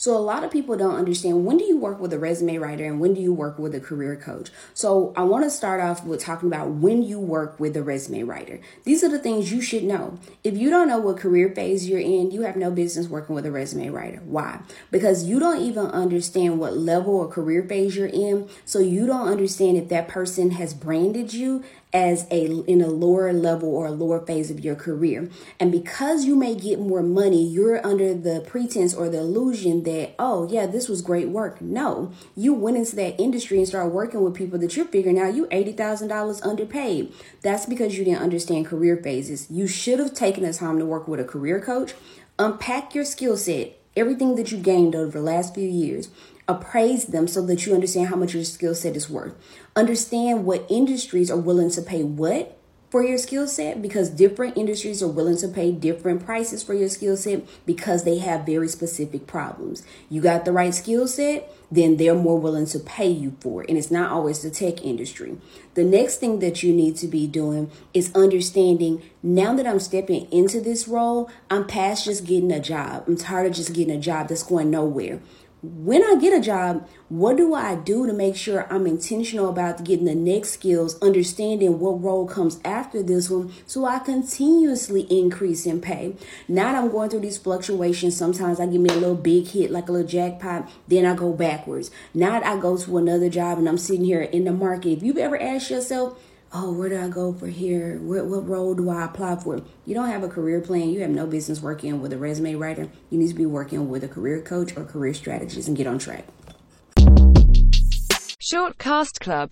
So a lot of people don't understand when do you work with a resume writer and when do you work with a career coach. So I want to start off with talking about when you work with a resume writer. These are the things you should know. If you don't know what career phase you're in, you have no business working with a resume writer. Why? Because you don't even understand what level or career phase you're in. So you don't understand if that person has branded you as a in a lower level or a lower phase of your career. And because you may get more money, you're under the pretense or the illusion that, oh yeah, this was great work. No, you went into that industry and started working with people that you're figuring out you $80,000 underpaid. That's because you didn't understand career phases. You should have taken the time to work with a career coach, unpack your skill set, everything that you gained over the last few years appraise them so that you understand how much your skill set is worth. Understand what industries are willing to pay what for your skill set because different industries are willing to pay different prices for your skill set because they have very specific problems. You got the right skill set, then they're more willing to pay you for it. And it's not always the tech industry. The next thing that you need to be doing is understanding now that I'm stepping into this role, I'm past just getting a job. I'm tired of just getting a job that's going nowhere when I get a job, what do I do to make sure I'm intentional about getting the next skills, understanding what role comes after this one, so I continuously increase in pay? Now I'm going through these fluctuations. Sometimes I give me a little big hit, like a little jackpot, then I go backwards. Now I go to another job and I'm sitting here in the market. If you've ever asked yourself, oh, where do I go for here? What, what role do I apply for? You don't have a career plan. You have no business working with a resume writer. You need to be working with a career coach or career strategist and get on track. Shortcast Club